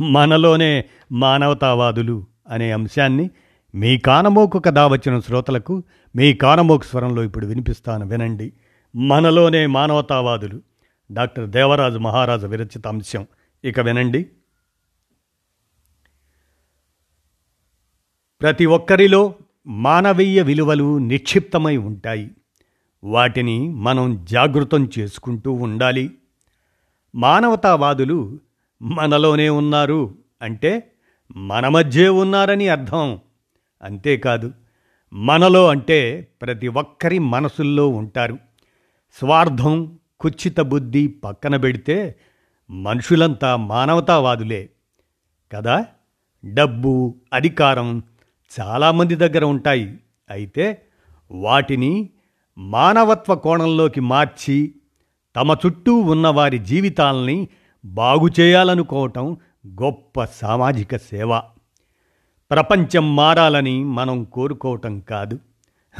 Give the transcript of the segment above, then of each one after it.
మనలోనే మానవతావాదులు అనే అంశాన్ని మీ కానమోకు కథ వచ్చిన శ్రోతలకు మీ కానమోకు స్వరంలో ఇప్పుడు వినిపిస్తాను వినండి. మనలోనే మానవతావాదులు. డాక్టర్ దేవరాజు మహారాజు విరచిత అంశం. ఇక వినండి. ప్రతి ఒక్కరిలో మానవీయ విలువలు నిక్షిప్తమై ఉంటాయి. వాటిని మనం జాగృతం చేసుకుంటూ ఉండాలి. మానవతావాదులు మనలోనే ఉన్నారు అంటే మన మధ్యే ఉన్నారని అర్థం. అంతేకాదు మనలో అంటే ప్రతి ఒక్కరి మనసుల్లో ఉంటారు. స్వార్థం కుచ్చిత బుద్ధి పక్కన పెడితే మనుషులంతా మానవతావాదులే. కదా? డబ్బు అధికారం చాలామంది దగ్గర ఉంటాయి. అయితే వాటిని మానవత్వ కోణంలోకి మార్చి తమ చుట్టూ ఉన్న వారి జీవితాల్ని బాగు చేయాలనుకోవటం గొప్ప సామాజిక సేవ. ప్రపంచం మారాలని మనం కోరుకోవటం కాదు.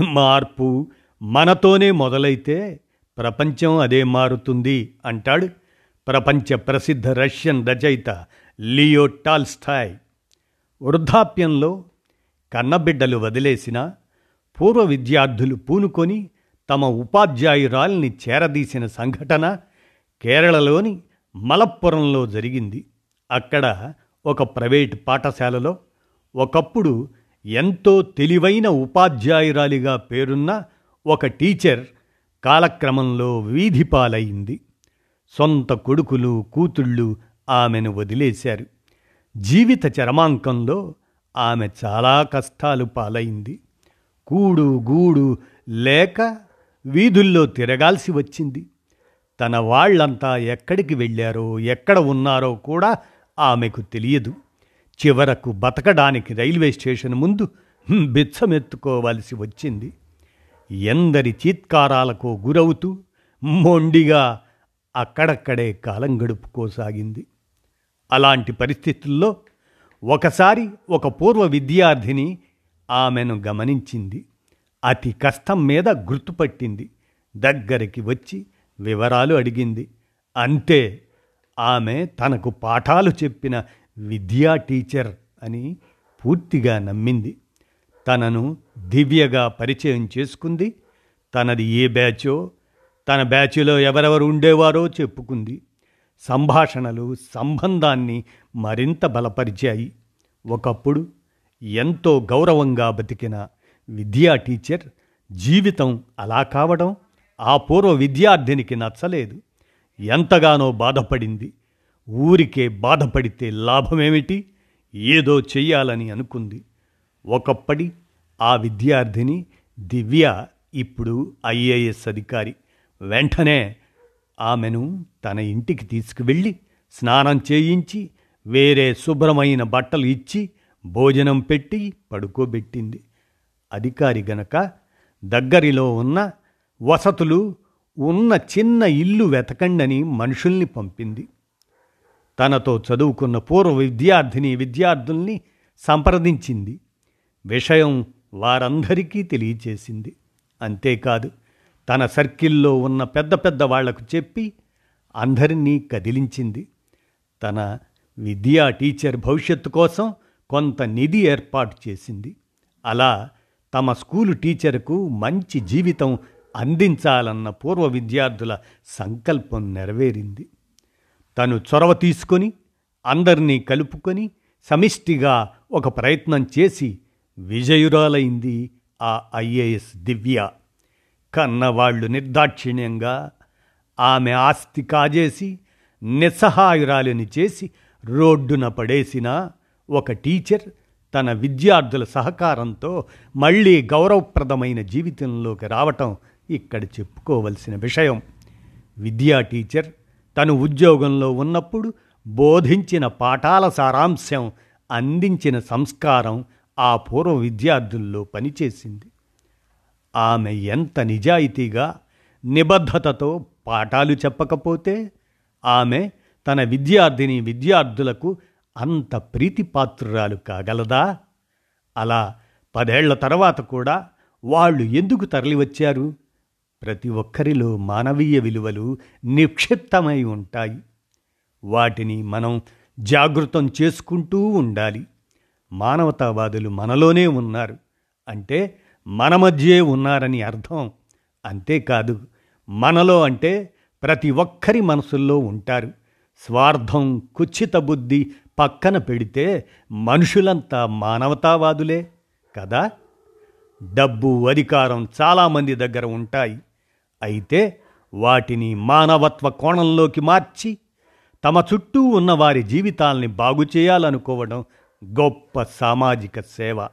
మార్పు మనతోనే మొదలైతే ప్రపంచం అదే మారుతుంది అంటాడు ప్రపంచ ప్రసిద్ధ రష్యన్ రచయిత లియో టాల్స్థాయ్ వృద్ధాప్యంలో కన్నబిడ్డలు వదిలేసిన పూర్వ విద్యార్థులు పూనుకొని తమ ఉపాధ్యాయురాల్ని చేరదీసిన సంఘటన కేరళలోని మలప్పురంలో జరిగింది. అక్కడ ఒక ప్రైవేట్ పాఠశాలలో ఒకప్పుడు ఎంతో తెలివైన ఉపాధ్యాయురాలిగా పేరున్న ఒక టీచర్ కాలక్రమంలో వీధిపాలైంది సొంత కొడుకులు కూతుళ్ళు ఆమెను వదిలేశారు. జీవిత చరమాంకంలో ఆమె చాలా కష్టాలు పాలైంది. కూడు గూడు లేక వీధుల్లో తిరగాల్సి వచ్చింది. తన వాళ్ళంతా ఎక్కడికి వెళ్ళారో ఎక్కడ ఉన్నారో కూడా ఆమెకు తెలియదు. చివరకు బతకడానికి రైల్వే స్టేషన్ ముందు బిచ్చమెత్తుకోవలసి వచ్చింది. ఎందరి చీత్కారాలకు గురవుతూ మొండిగా అక్కడక్కడే కాలం గడుపుకోసాగింది. అలాంటి పరిస్థితుల్లో ఒకసారి ఒక పూర్వ విద్యార్థిని ఆమెను గమనించింది. అతి కష్టం మీద గుర్తుపట్టింది. దగ్గరికి వచ్చి వివరాలు అడిగింది. అంతే ఆమె తనకు పాఠాలు చెప్పిన విద్యా టీచర్ అని పూర్తిగా నమ్మింది. తనను దివ్యగా పరిచయం చేసుకుంది. తనది ఏ బ్యాచో తన బ్యాచ్లో ఎవరెవరు ఉండేవారో చెప్పుకుంది. సంభాషణలు సంబంధాన్ని మరింత బలపరిచాయి. ఒకప్పుడు ఎంతో గౌరవంగా బతికిన విద్యా టీచర్ జీవితం అలా కావడం ఆ పూర్వ విద్యార్థినికి నచ్చలేదు. ఎంతగానో బాధపడింది. ఊరికే బాధపడితే లాభమేమిటి? ఏదో చెయ్యాలని అనుకుంది. ఒకప్పటి ఆ విద్యార్థిని దివ్య ఇప్పుడు ఐఏఎస్ అధికారి. వెంటనే ఆమెను తన ఇంటికి తీసుకువెళ్ళి స్నానం చేయించి వేరే శుభ్రమైన బట్టలు ఇచ్చి భోజనం పెట్టి పడుకోబెట్టింది. అధికారి గనక దగ్గరిలో ఉన్న వసతులు ఉన్న చిన్న ఇల్లు వెతకండని మనుషుల్ని పంపింది. తనతో చదువుకున్న పూర్వ విద్యార్థిని విద్యార్థుల్ని సంప్రదించింది. విషయం వారందరికీ తెలియచేసింది. అంతేకాదు తన సర్కిల్లో ఉన్న పెద్ద పెద్ద వాళ్ళకు చెప్పి అందరినీ కదిలించింది. తన విద్యా టీచర్ భవిష్యత్తు కోసం కొంత నిధి ఏర్పాటు చేసింది. అలా తమ స్కూలు టీచర్కు మంచి జీవితం అందించాలన్న పూర్వ విద్యార్థుల సంకల్పం నెరవేరింది. తను చొరవ తీసుకొని అందరినీ కలుపుకొని సమిష్టిగా ఒక ప్రయత్నం చేసి విజయురాలైంది ఆ ఐఏఎస్ దివ్య. కన్నవాళ్ళు నిర్దాక్షిణ్యంగా ఆమె ఆస్తి కాజేసి నిస్సహాయురాలిని చేసి రోడ్డున పడేసిన ఒక టీచర్ తన విద్యార్థుల సహకారంతో మళ్ళీ గౌరవప్రదమైన జీవితంలోకి రావటం ఇక్కడ చెప్పుకోవలసిన విషయం. విద్యా టీచర్ తను ఉద్యోగంలో ఉన్నప్పుడు బోధించిన పాఠాల సారాంశం అందించిన సంస్కారం ఆ పూర్వ విద్యార్థుల్లో పనిచేసింది. ఆమె ఎంత నిజాయితీగా నిబద్ధతతో పాఠాలు చెప్పకపోతే ఆమె తన విద్యార్థిని విద్యార్థులకు అంత ప్రీతిపాత్రురాలు కాగలదా? అలా పదేళ్ళ తర్వాత కూడా వాళ్ళు ఎందుకు తరలివచ్చారు? ప్రతి ఒక్కరిలో మానవీయ విలువలు నిక్షిప్తమై ఉంటాయి. వాటిని మనం జాగృతం చేసుకుంటూ ఉండాలి. మానవతావాదులు మనలోనే ఉన్నారు. అంటే మన మధ్యే ఉన్నారని అర్థం. అంతేకాదు మనలో అంటే ప్రతి ఒక్కరి మనసుల్లో ఉంటారు. స్వార్థం కుచ్చిత బుద్ధి పక్కన పెడితే మనుషులంతా మానవతావాదులే కదా? డబ్బు అధికారం చాలామంది దగ్గర ఉంటాయి. అయితే వాటిని మానవత్వ కోణంలోకి మార్చి తమ చుట్టూ ఉన్న వారి జీవితాల్ని బాగు చేయాలనుకోవడం గొప్ప సామాజిక సేవ.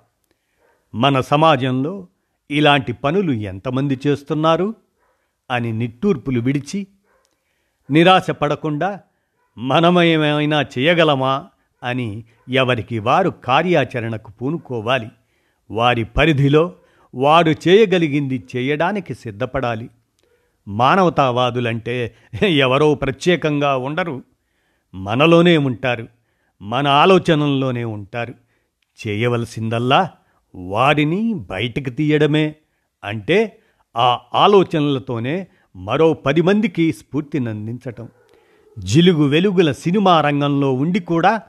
మన సమాజంలో ఇలాంటి పనులు ఎంతమంది చేస్తున్నారు అని నిట్టూర్పులు విడిచి నిరాశ పడకుండా మనమేమైనా చేయగలమా అని ఎవరికి వారు కార్యాచరణకు పూనుకోవాలి. వారి పరిధిలో వారు చేయగలిగింది చేయడానికి సిద్ధపడాలి. మానవతావాదులంటే ఎవరో ప్రత్యేకంగా ఉండరు. మనలోనే ఉంటారు. మన ఆలోచనల్లోనే ఉంటారు. చేయవలసిందల్లా వారిని బయటకు తీయడమే. అంటే ఆ ఆలోచనలతోనే మరో పది మందికి స్ఫూర్తినందించటం జిలుగు వెలుగుల సినిమా రంగంలో ఉండి కూడా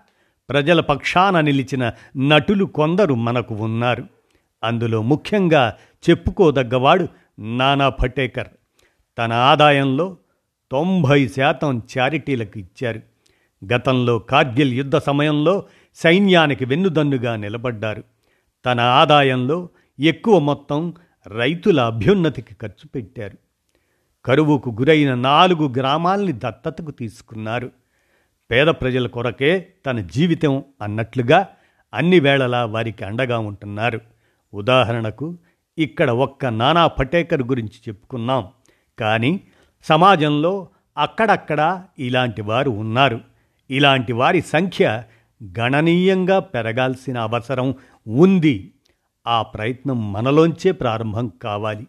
ప్రజల పక్షాన నిలిచిన నటులు కొందరు మనకు ఉన్నారు. అందులో ముఖ్యంగా చెప్పుకోదగ్గవాడు నానా పటేకర్. తన ఆదాయంలో తొంభై శాతం చారిటీలకు ఇచ్చారు. గతంలో కార్గిల్ యుద్ధ సమయంలో సైన్యానికి వెన్నుదన్నుగా నిలబడ్డారు. తన ఆదాయంలో ఎక్కువ మొత్తం రైతుల అభ్యున్నతికి ఖర్చు పెట్టారు. కరువుకు గురైన నాలుగు గ్రామాల్ని దత్తతకు తీసుకున్నారు. పేద ప్రజల కొరకే తన జీవితం అన్నట్లుగా అన్ని వేళలా వారికి అండగా ఉంటున్నారు. ఉదాహరణకు ఇక్కడ ఒక్క నానా పటేకర్ గురించి చెప్పుకున్నాం. కానీ సమాజంలో అక్కడక్కడ ఇలాంటి వారు ఉన్నారు. ఇలాంటి వారి సంఖ్య గణనీయంగా పెరగాల్సిన అవసరం ఉంది. ఆ ప్రయత్నం మనలోంచే ప్రారంభం కావాలి.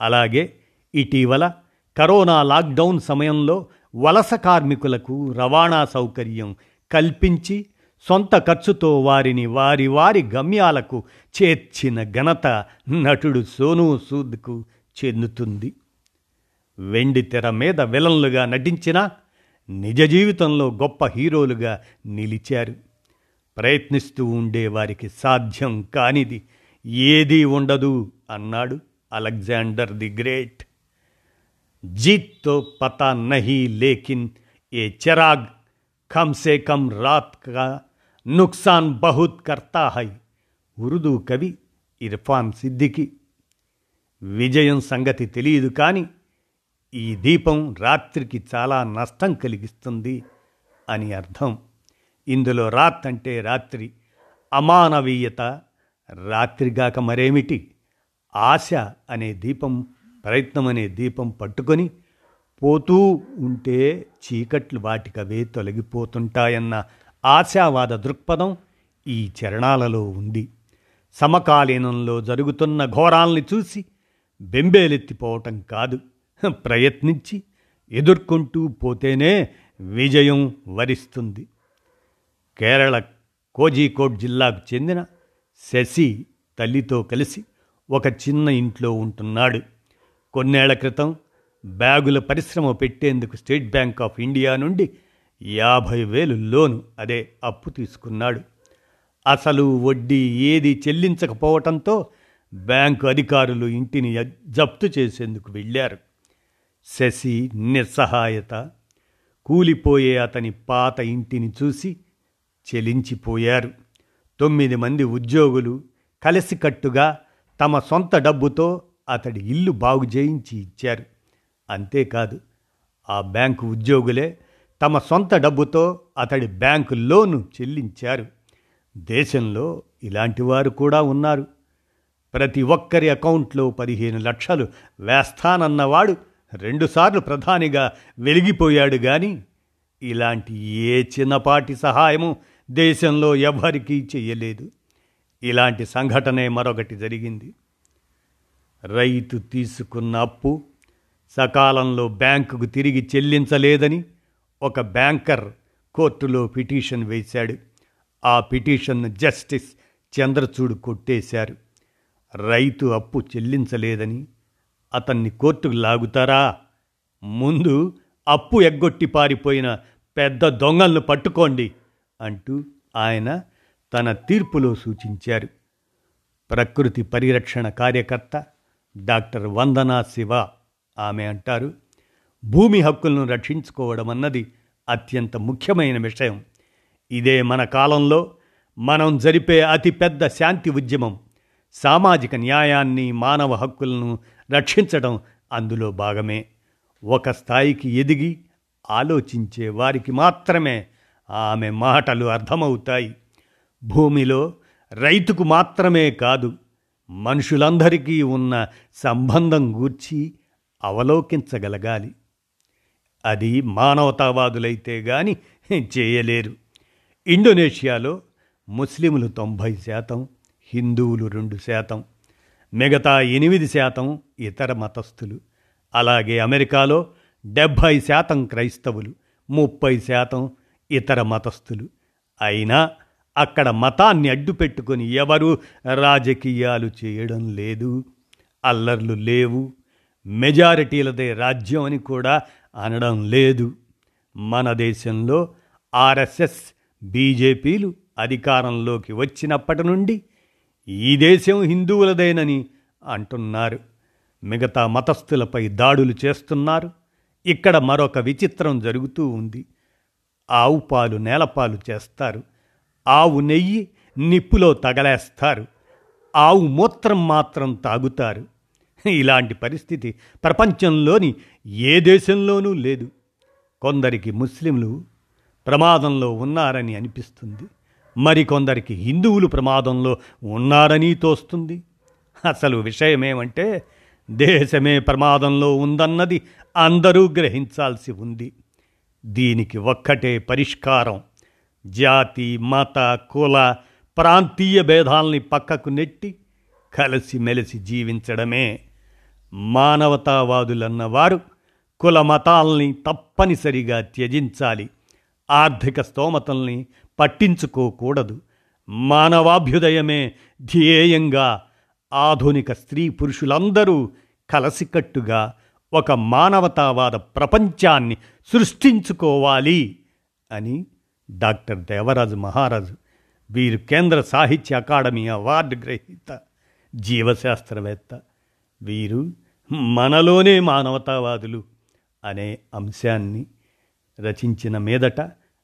అలాగే ఇటీవల కరోనా లాక్డౌన్ సమయంలో వలస కార్మికులకు రవాణా సౌకర్యం కల్పించి సొంత ఖర్చుతో వారిని వారి వారి గమ్యాలకు చేర్చిన ఘనత నటుడు సోనూ సూద్కు చెందుతుంది. వెండి తెర మీద విలన్లుగా నటించిన నిజ జీవితంలో గొప్ప హీరోలుగా నిలిచారు. ప్రయత్నిస్తూ ఉండే వారికి సాధ్యం కానిది ఏదీ ఉండదు అన్నాడు అలెగ్జాండర్ ది గ్రేట్. జీత్తో పతా నహీ లేకిన్ ఏ చరాగ్ కమ్సే కమ్ రాత్ కా నుక్సాన్ బహుత్ కర్తా హై ఉర్దూ కవి ఇర్ఫాన్ సిద్దికి. విజయం సంగతి తెలియదు కానీ ఈ దీపం రాత్రికి చాలా నష్టం కలిగిస్తుంది అని అర్థం. ఇందులో రాత్ అంటే రాత్రి. అమానవీయత రాత్రిగాక మరేమిటి? ఆశ అనే దీపం ప్రయత్నం అనే దీపం పట్టుకొని పోతూ ఉంటే చీకట్లు వాటికవే తొలగిపోతుంటాయన్న ఆశావాద దృక్పథం ఈ చరణాలలో ఉంది. సమకాలీనంలో జరుగుతున్న ఘోరాల్ని చూసి బెంబేలెత్తిపోవటం కాదు. ప్రయత్నించి ఎదుర్కొంటూ పోతేనే విజయం వరిస్తుంది. కేరళ కోజీకోట్ జిల్లాకు చెందిన శశి తల్లితో కలిసి ఒక చిన్న ఇంట్లో ఉంటున్నాడు. కొన్నేళ్ళ క్రితం బ్యాగుల పరిశ్రమ పెట్టేందుకు స్టేట్ బ్యాంక్ ఆఫ్ ఇండియా నుండి యాభై వేలు లోను అదే అప్పు తీసుకున్నాడు. అసలు వడ్డీ ఏది చెల్లించకపోవటంతో బ్యాంకు అధికారులు ఇంటిని జప్తు చేసేందుకు వెళ్ళారు. శశి నిస్సహాయత. కూలిపోయే అతని పాత ఇంటిని చూసి చెలించిపోయారు. తొమ్మిది మంది ఉద్యోగులు కలిసికట్టుగా తమ సొంత డబ్బుతో అతడి ఇల్లు బాగు చేయించి ఇచ్చారు. అంతేకాదు ఆ బ్యాంకు ఉద్యోగులే తమ సొంత డబ్బుతో అతడి బ్యాంకు లోను చెల్లించారు. దేశంలో ఇలాంటి వారు కూడా ఉన్నారు. ప్రతి ఒక్కరి అకౌంట్లో పదిహేను లక్షలు వేస్తానన్నవాడు రెండుసార్లు ప్రధానిగా వెలిగిపోయాడు గాని ఇలాంటి ఏ చిన్నపాటి సహాయము దేశంలో ఎవరికీ చేయలేదు ఇలాంటి సంఘటనే మరొకటి జరిగింది. రైతు తీసుకున్న అప్పు సకాలంలో బ్యాంకుకు తిరిగి చెల్లించలేదని ఒక బ్యాంకర్ కోర్టులో పిటిషన్ వేశాడు. ఆ పిటిషన్ను జస్టిస్ చంద్రచూడ్ కొట్టేశారు. రైతు అప్పు చెల్లించలేదని అతన్ని కోర్టుకు లాగుతారా? ముందు అప్పు ఎగ్గొట్టి పారిపోయిన పెద్ద దొంగలను పట్టుకోండి అంటూ ఆయన తన తీర్పులో సూచించారు. ప్రకృతి పరిరక్షణ కార్యకర్త డాక్టర్ వందనా శివ ఆమె అంటారు భూమి హక్కులను రక్షించుకోవడం అన్నది అత్యంత ముఖ్యమైన విషయం. ఇదే మన కాలంలో మనం జరిపే అతిపెద్ద శాంతి ఉద్యమం. సామాజిక న్యాయాన్ని మానవ హక్కులను రక్షించడం అందులో భాగమే. ఒక స్థాయికి ఎదిగి ఆలోచించే వారికి మాత్రమే ఆమె మాటలు అర్థమవుతాయి. భూమిలో రైతుకు మాత్రమే కాదు మనుషులందరికీ ఉన్న సంబంధం గూర్చి అవలోకించగలగాలి. అది మానవతావాదులైతే గాని చేయలేరు. ఇండోనేషియాలో ముస్లింలు తొంభై శాతం హిందువులు రెండు శాతం. మిగతా ఎనిమిది శాతం ఇతర మతస్థులు. అలాగే అమెరికాలో డెబ్భై శాతం క్రైస్తవులు ముప్పై శాతం ఇతర మతస్థులు. అయినా అక్కడ మతాన్ని అడ్డుపెట్టుకొని ఎవరు రాజకీయాలు చేయడం లేదు. అల్లర్లు లేవు. మెజారిటీలదే రాజ్యం అని కూడా అనడం లేదు. మన దేశంలో ఆర్ఎస్ఎస్ బీజేపీలు అధికారంలోకి వచ్చినప్పటి నుండి ఈ దేశం హిందువులదేనని అంటున్నారు. మిగతా మతస్థులపై దాడులు చేస్తున్నారు. ఇక్కడ మరొక విచిత్రం జరుగుతూ ఉంది. ఆవు పాలు నేలపాలు చేస్తారు. ఆవు నెయ్యి నిప్పులో తగలేస్తారు. ఆవు మూత్రం మాత్రం తాగుతారు. ఇలాంటి పరిస్థితి ప్రపంచంలోని ఏ దేశంలోనూ లేదు. కొందరికి ముస్లింలు ప్రమాదంలో ఉన్నారని అనిపిస్తుంది. మరికొందరికి హిందువులు ప్రమాదంలో ఉన్నారని తోస్తుంది. అసలు విషయమేమంటే దేశమే ప్రమాదంలో ఉందన్నది అందరూ గ్రహించాల్సి ఉంది. దీనికి ఒక్కటే పరిష్కారం. జాతి మత కుల ప్రాంతీయ భేదాల్ని పక్కకు నెట్టి కలిసిమెలిసి జీవించడమే. మానవతావాదులన్నవారు కుల మతాల్ని తప్పనిసరిగా త్యజించాలి. ఆర్థిక స్తోమతల్ని పట్టించుకోకూడదు. మానవాభ్యుదయమే ధ్యేయంగా ఆధునిక స్త్రీ పురుషులందరూ కలసికట్టుగా ఒక మానవతావాద ప్రపంచాన్ని సృష్టించుకోవాలి అని డాక్టర్ దేవరాజు మహారాజు వీరు కేంద్ర సాహిత్య అకాడమీ అవార్డు గ్రహీత జీవశాస్త్రవేత్త. వీరు మనలోనే మానవతావాదులు అనే అంశాన్ని రచించిన మీదట